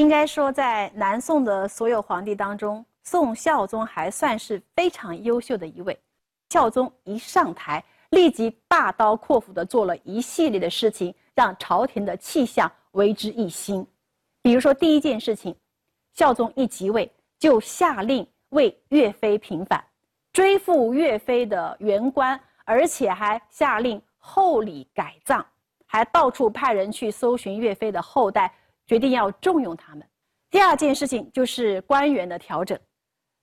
应该说，在南宋的所有皇帝当中，宋孝宗还算是非常优秀的一位。孝宗一上台，立即大刀阔斧地做了一系列的事情，让朝廷的气象为之一新。比如说，第一件事情，孝宗一即位就下令为岳飞平反，追复岳飞的原官，而且还下令厚礼改葬，还到处派人去搜寻岳飞的后代。决定要重用他们。第二件事情就是官员的调整。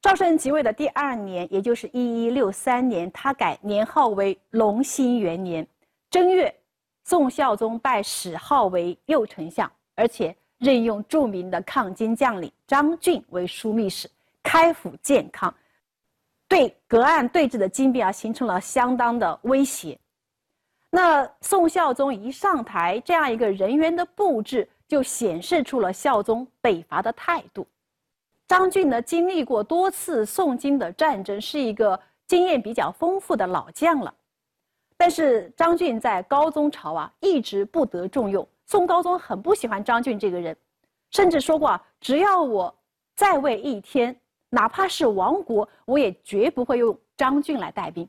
赵胜即位的第二年，也就是一一六三年，他改年号为隆兴元年正月，宋孝宗拜史浩为右丞相，而且任用著名的抗金将领张俊为枢密使，开府建康，对隔岸对峙的金兵啊形成了相当的威胁。那宋孝宗一上台，这样一个人员的布置。就显示出了孝宗北伐的态度。张俊呢，经历过多次宋金的战争，是一个经验比较丰富的老将了。但是张俊在高宗朝啊，一直不得重用。宋高宗很不喜欢张俊这个人，甚至说过啊，只要我在位一天，哪怕是亡国，我也绝不会用张俊来带兵。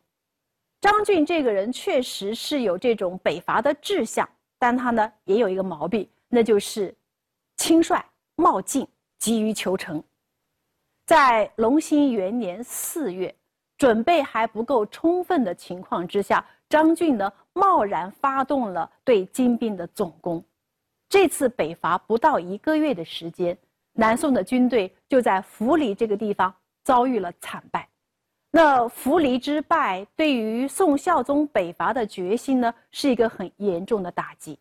张俊这个人确实是有这种北伐的志向，但他呢，也有一个毛病。那就是轻率冒进，急于求成。在隆兴元年四月，准备还不够充分的情况之下，张俊呢贸然发动了对金兵的总攻。这次北伐不到一个月的时间，南宋的军队就在涪陵这个地方遭遇了惨败。那涪陵之败对于宋孝宗北伐的决心呢，是一个很严重的打击。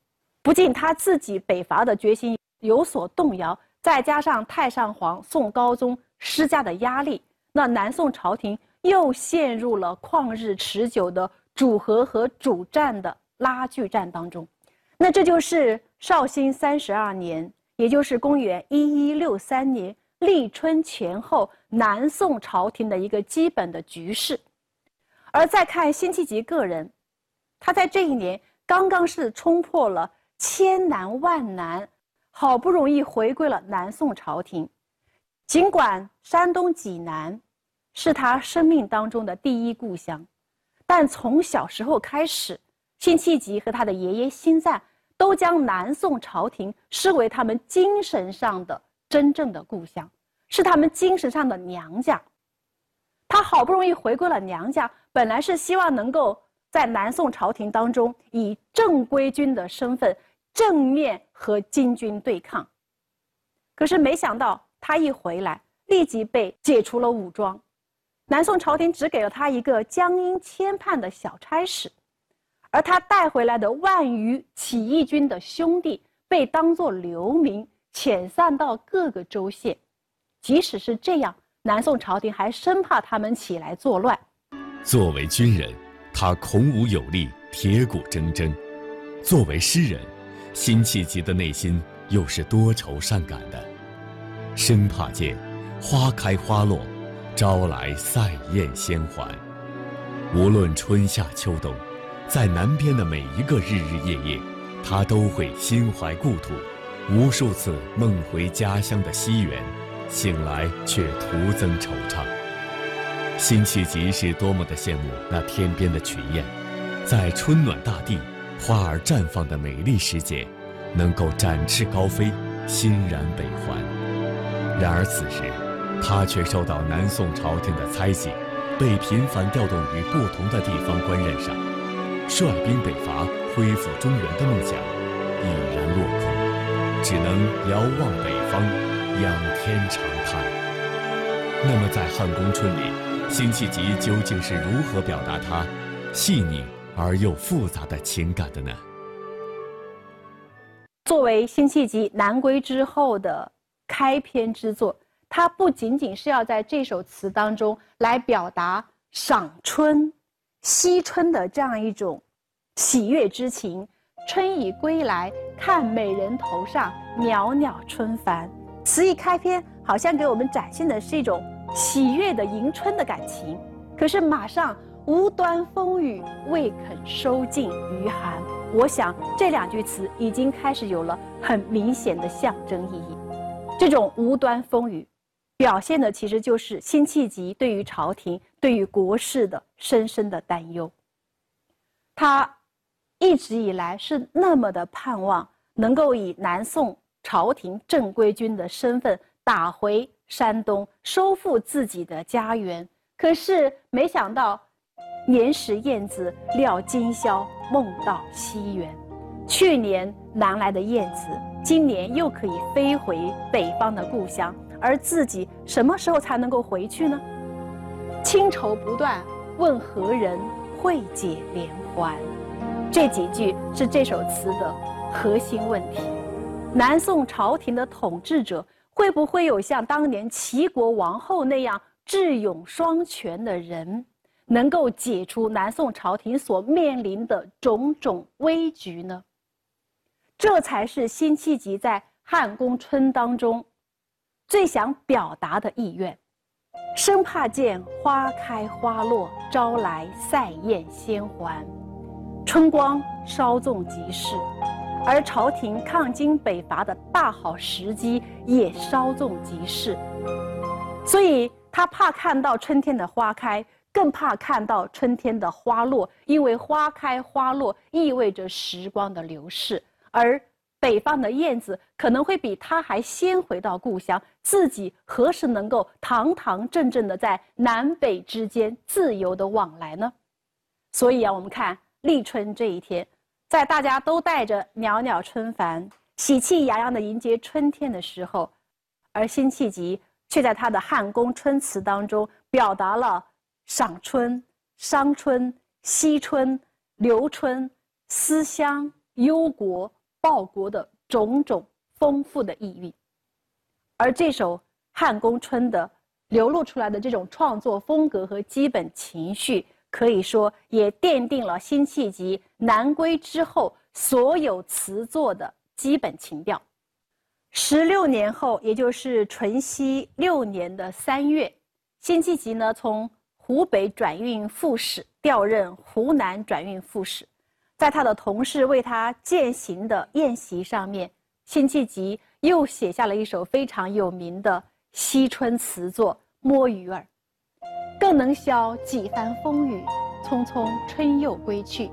不仅他自己北伐的决心有所动摇，再加上太上皇宋高宗施加的压力，那南宋朝廷又陷入了旷日持久的主和和主战的拉锯战当中。那这就是绍兴三十二年，也就是公元一一六三年立春前后，南宋朝廷的一个基本的局势。而再看辛弃疾个人，他在这一年刚刚是冲破了。千难万难，好不容易回归了南宋朝廷。尽管山东济南是他生命当中的第一故乡，但从小时候开始，辛弃疾和他的爷爷辛赞都将南宋朝廷视为他们精神上的真正的故乡，是他们精神上的娘家。他好不容易回归了娘家，本来是希望能够在南宋朝廷当中以正规军的身份。正面和金军对抗，可是没想到他一回来，立即被解除了武装。南宋朝廷只给了他一个江阴签判的小差事，而他带回来的万余起义军的兄弟被当作流民遣散到各个州县。即使是这样，南宋朝廷还生怕他们起来作乱。作为军人，他孔武有力，铁骨铮铮；作为诗人，辛弃疾的内心又是多愁善感的，生怕见花开花落，招来塞雁先还。无论春夏秋冬，在南边的每一个日日夜夜，他都会心怀故土，无数次梦回家乡的西园，醒来却徒增惆怅。辛弃疾是多么的羡慕那天边的群雁，在春暖大地。花儿绽放的美丽时节，能够展翅高飞，欣然北还。然而此时，他却受到南宋朝廷的猜忌，被频繁调动于不同的地方官任上，率兵北伐，恢复中原的梦想已然落空，只能遥望北方，仰天长叹。那么，在《汉宫春》里，辛弃疾究竟是如何表达他细腻？而又复杂的情感的呢？作为辛弃疾南归之后的开篇之作，它不仅仅是要在这首词当中来表达赏春、惜春的这样一种喜悦之情。春已归来，看美人头上袅袅春幡。词一开篇，好像给我们展现的是一种喜悦的迎春的感情，可是马上。无端风雨未肯收尽余寒，我想这两句词已经开始有了很明显的象征意义。这种无端风雨，表现的其实就是辛弃疾对于朝廷、对于国事的深深的担忧。他一直以来是那么的盼望能够以南宋朝廷正规军的身份打回山东，收复自己的家园。可是没想到，年时燕子料今宵梦到西园。去年南来的燕子，今年又可以飞回北方的故乡，而自己什么时候才能够回去呢？清愁不断，问何人会解连环？这几句是这首词的核心问题。南宋朝廷的统治者会不会有像当年齐国王后那样智勇双全的人，能够解除南宋朝廷所面临的种种危局呢？这才是辛弃疾在《汉宫春》当中最想表达的意愿，生怕见花开花落，招来塞雁先还。春光稍纵即逝，而朝廷抗金北伐的大好时机也稍纵即逝，所以他怕看到春天的花开，更怕看到春天的花落，因为花开花落意味着时光的流逝，而北方的燕子可能会比它还先回到故乡，自己何时能够堂堂正正的在南北之间自由的往来呢？所以啊，我们看。立春这一天，在大家都带着袅袅春帆、喜气洋洋的迎接春天的时候，而辛弃疾却在他的《汉宫春》词当中表达了赏春、伤春、惜春、留春、思乡、忧国、报国的种种丰富的意蕴。而这首《汉宫春》的流露出来的这种创作风格和基本情绪。可以说，也奠定了辛弃疾南归之后所有词作的基本情调。十六年后，也就是淳熙六年的三月，辛弃疾呢从湖北转运副使调任湖南转运副使，在他的同事为他饯行的宴席上面，辛弃疾又写下了一首非常有名的惜春词作《摸鱼儿》。更能消几番风雨，匆匆春又归去。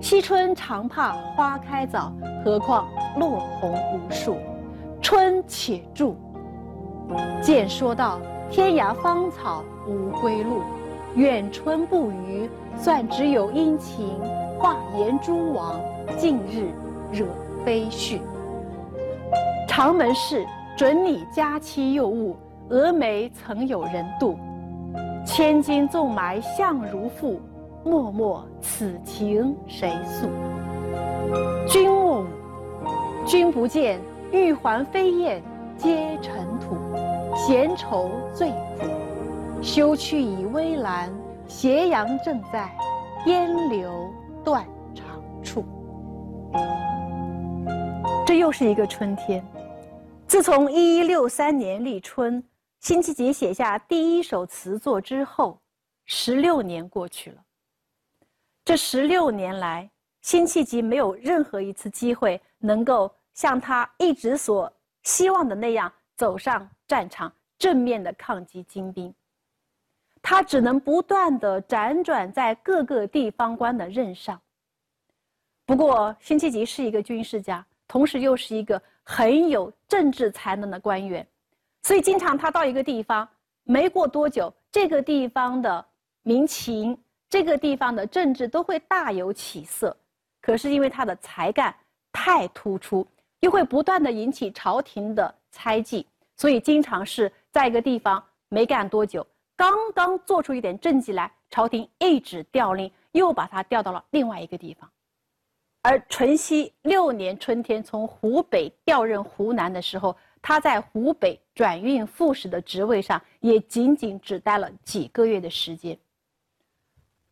惜春常怕花开早，何况落红无数。春且住。见说道：天涯芳草无归路，远春不余，算只有阴晴。画檐蛛网，近日惹飞絮。长门事，准你佳期又误。蛾眉曾有人妒。千金纵埋相如赋，脉脉此情谁诉？君莫舞，君不见，玉环飞燕皆尘土。闲愁最苦，休去以微澜。斜阳正在，烟柳断肠处。这又是一个春天。自从一一六三年立春。辛弃疾写下第一首词作之后，十六年过去了。这十六年来，辛弃疾没有任何一次机会能够像他一直所希望的那样走上战场，正面的抗击金兵。他只能不断的辗转在各个地方官的任上。不过，辛弃疾是一个军事家，同时又是一个很有政治才能的官员。所以，经常他到一个地方，没过多久，这个地方的民情、这个地方的政治都会大有起色。可是，因为他的才干太突出，又会不断的引起朝廷的猜忌，所以经常是在一个地方没干多久，刚刚做出一点政绩来，朝廷一纸调令，又把他调到了另外一个地方。而淳熙六年春天从湖北调任湖南的时候。他在湖北转运副使的职位上，也仅仅只待了几个月的时间。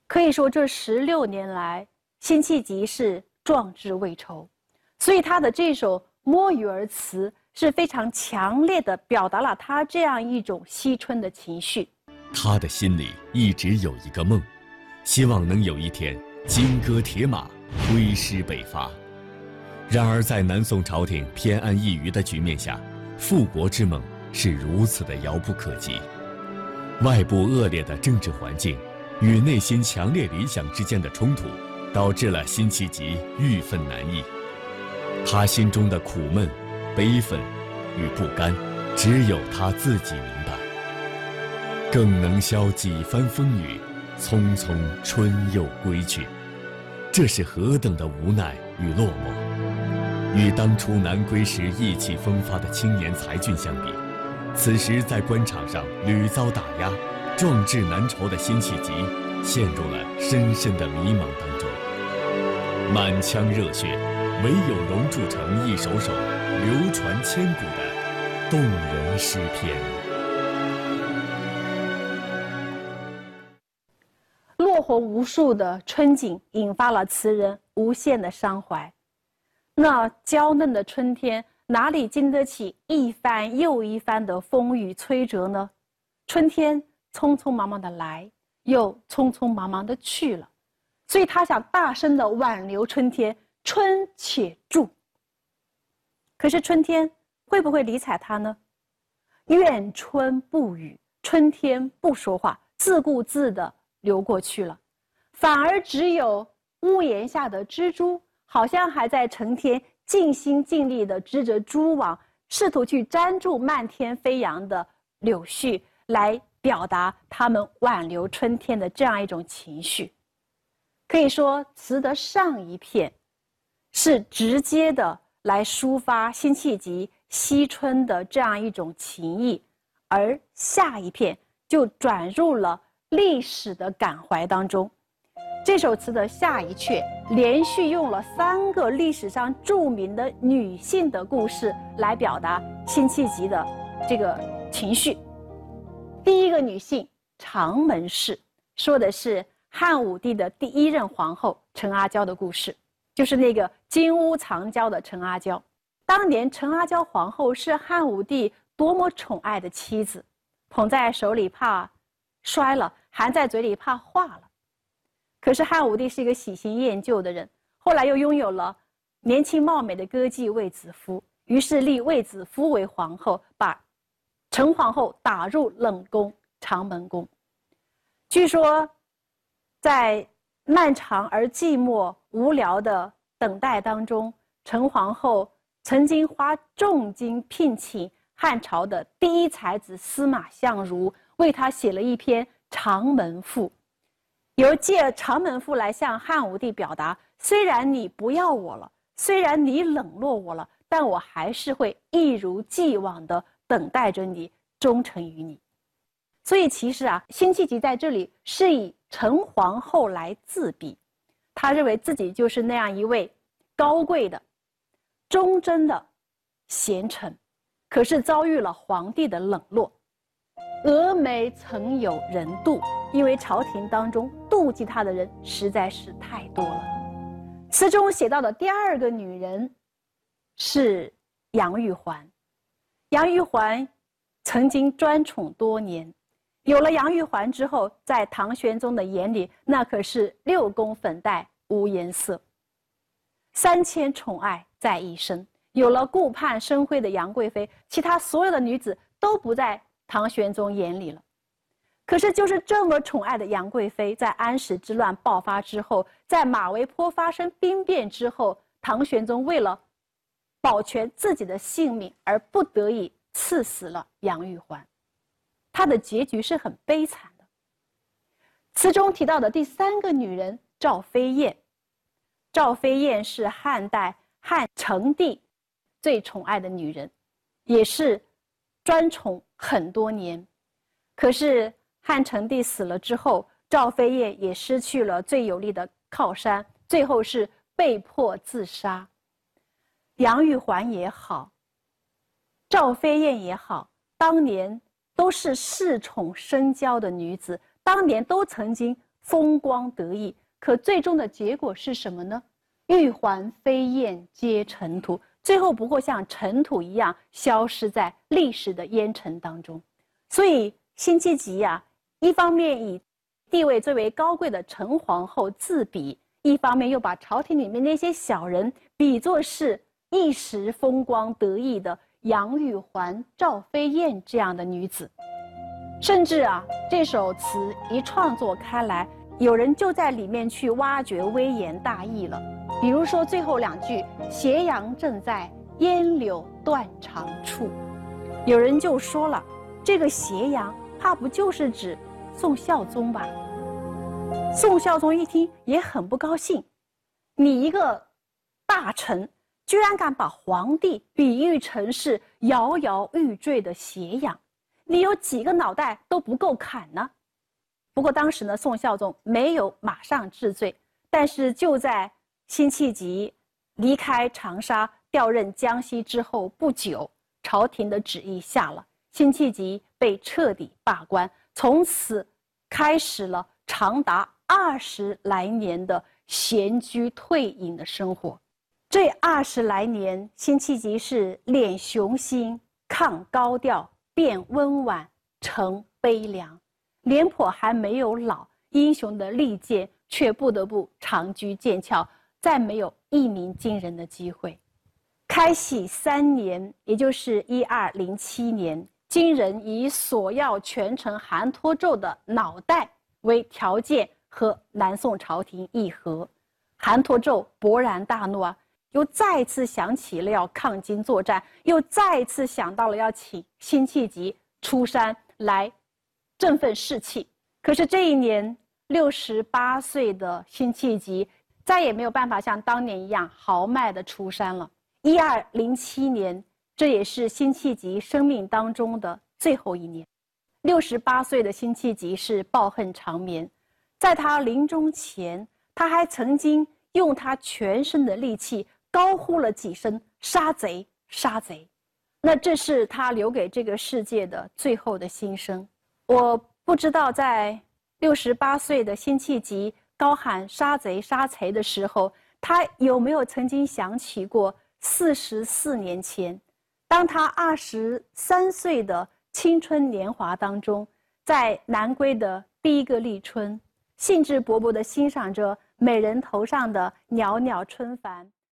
可以说，这十六年来，辛弃疾是壮志未酬，所以他的这首《摸鱼儿》词是非常强烈的表达了他这样一种惜春的情绪。他的心里一直有一个梦，希望能有一天金戈铁马，挥师北伐。然而，在南宋朝廷偏安一隅的局面下，复国之梦是如此的遥不可及。外部恶劣的政治环境与内心强烈理想之间的冲突，导致了辛弃疾郁愤难抑。他心中的苦闷、悲愤与不甘，只有他自己明白。更能消几番风雨，匆匆春又归去。这是何等的无奈与落寞！与当初南归时意气风发的青年才俊相比，此时在官场上屡遭打压、壮志难酬的辛弃疾，陷入了深深的迷茫当中。满腔热血，唯有熔铸成一首首流传千古的动人诗篇。或无数的春景，引发了词人无限的伤怀。那娇嫩的春天，哪里经得起一番又一番的风雨摧折呢？春天匆匆忙忙的来，又匆匆忙忙的去了，所以他想大声的挽留春天，春且住。可是春天会不会理睬他呢？愿春不语，春天不说话，自顾自的流过去了。反而只有屋檐下的蜘蛛，好像还在成天尽心尽力地织着蛛网，试图去粘住漫天飞扬的柳絮，来表达他们挽留春天的这样一种情绪。可以说，词的上一片是直接的来抒发辛弃疾惜春的这样一种情意，而下一片就转入了历史的感怀当中。这首词的下一阙连续用了三个历史上著名的女性的故事来表达辛弃疾的这个情绪。第一个女性长门氏，说的是汉武帝的第一任皇后陈阿娇的故事，就是那个金屋藏娇的陈阿娇。当年陈阿娇皇后是汉武帝多么宠爱的妻子，捧在手里怕摔了，含在嘴里怕化了。可是汉武帝是一个喜新厌旧的人，后来又拥有了年轻貌美的歌妓卫子夫，于是立卫子夫为皇后，把陈皇后打入冷宫长门宫。据说，在漫长而寂寞无聊的等待当中，陈皇后曾经花重金聘请汉朝的第一才子司马相如，为他写了一篇《长门赋》。由借长门赋来向汉武帝表达：虽然你不要我了，虽然你冷落我了，但我还是会一如既往的等待着你，忠诚于你。所以，其实啊，辛弃疾在这里是以陈皇后来自比，他认为自己就是那样一位高贵的、忠贞的贤臣，可是遭遇了皇帝的冷落。峨眉曾有人妒，因为朝廷当中妒忌他的人实在是太多了。词中写到的第二个女人是杨玉环。杨玉环曾经专宠多年，有了杨玉环之后，在唐玄宗的眼里，那可是六宫粉黛无颜色，三千宠爱在一身。有了顾盼生辉的杨贵妃，其他所有的女子都不在。唐玄宗眼里了，可是就是这么宠爱的杨贵妃，在安史之乱爆发之后，在马嵬坡发生兵变之后，唐玄宗为了保全自己的性命而不得已赐死了杨玉环，她的结局是很悲惨的。词中提到的第三个女人赵飞燕，赵飞燕是汉代汉成帝最宠爱的女人，也是。专宠很多年，可是汉成帝死了之后，赵飞燕也失去了最有力的靠山，最后是被迫自杀。杨玉环也好，赵飞燕也好，当年都是恃宠生骄的女子，当年都曾经风光得意，可最终的结果是什么呢？玉环飞燕皆尘土。最后不过像尘土一样消失在历史的烟尘当中，所以辛弃疾呀，一方面以地位最为高贵的陈皇后自比，一方面又把朝廷里面那些小人比作是一时风光得意的杨玉环、赵飞燕这样的女子。甚至啊，这首词一创作开来，有人就在里面去挖掘微言大义了。比如说最后两句“斜阳正在烟柳断肠处”，有人就说了，这个斜阳怕不就是指宋孝宗吧？宋孝宗一听也很不高兴，你一个大臣，居然敢把皇帝比喻成是摇摇欲坠的斜阳。你有几个脑袋都不够砍呢。不过当时呢，宋孝宗没有马上治罪，但是就在辛弃疾离开长沙调任江西之后不久，朝廷的旨意下了，辛弃疾被彻底罢官，从此开始了长达二十来年的闲居退隐的生活。这二十来年，辛弃疾是敛雄心，抗高调。变温婉成悲凉，廉颇还没有老，英雄的利剑却不得不长居剑鞘，再没有一鸣惊人的机会。开禧三年，也就是一二零七年，金人以索要权臣韩托胄的脑袋为条件和南宋朝廷议和，韩托胄勃然大怒啊！又再次想起了要抗金作战，又再次想到了要请辛弃疾出山来振奋士气。可是这一年，六十八岁的辛弃疾再也没有办法像当年一样豪迈的出山了。一二零七年，这也是辛弃疾生命当中的最后一年。六十八岁的辛弃疾是抱恨长眠，在他临终前，他还曾经用他全身的力气。高呼了几声“杀贼，杀贼”，那这是他留给这个世界的最后的心声。我不知道，在六十八岁的辛弃疾高喊“杀贼，杀贼”的时候，他有没有曾经想起过四十四年前，当他二十三岁的青春年华当中，在南归的第一个立春，兴致勃勃地欣赏着美人头上的袅袅春幡。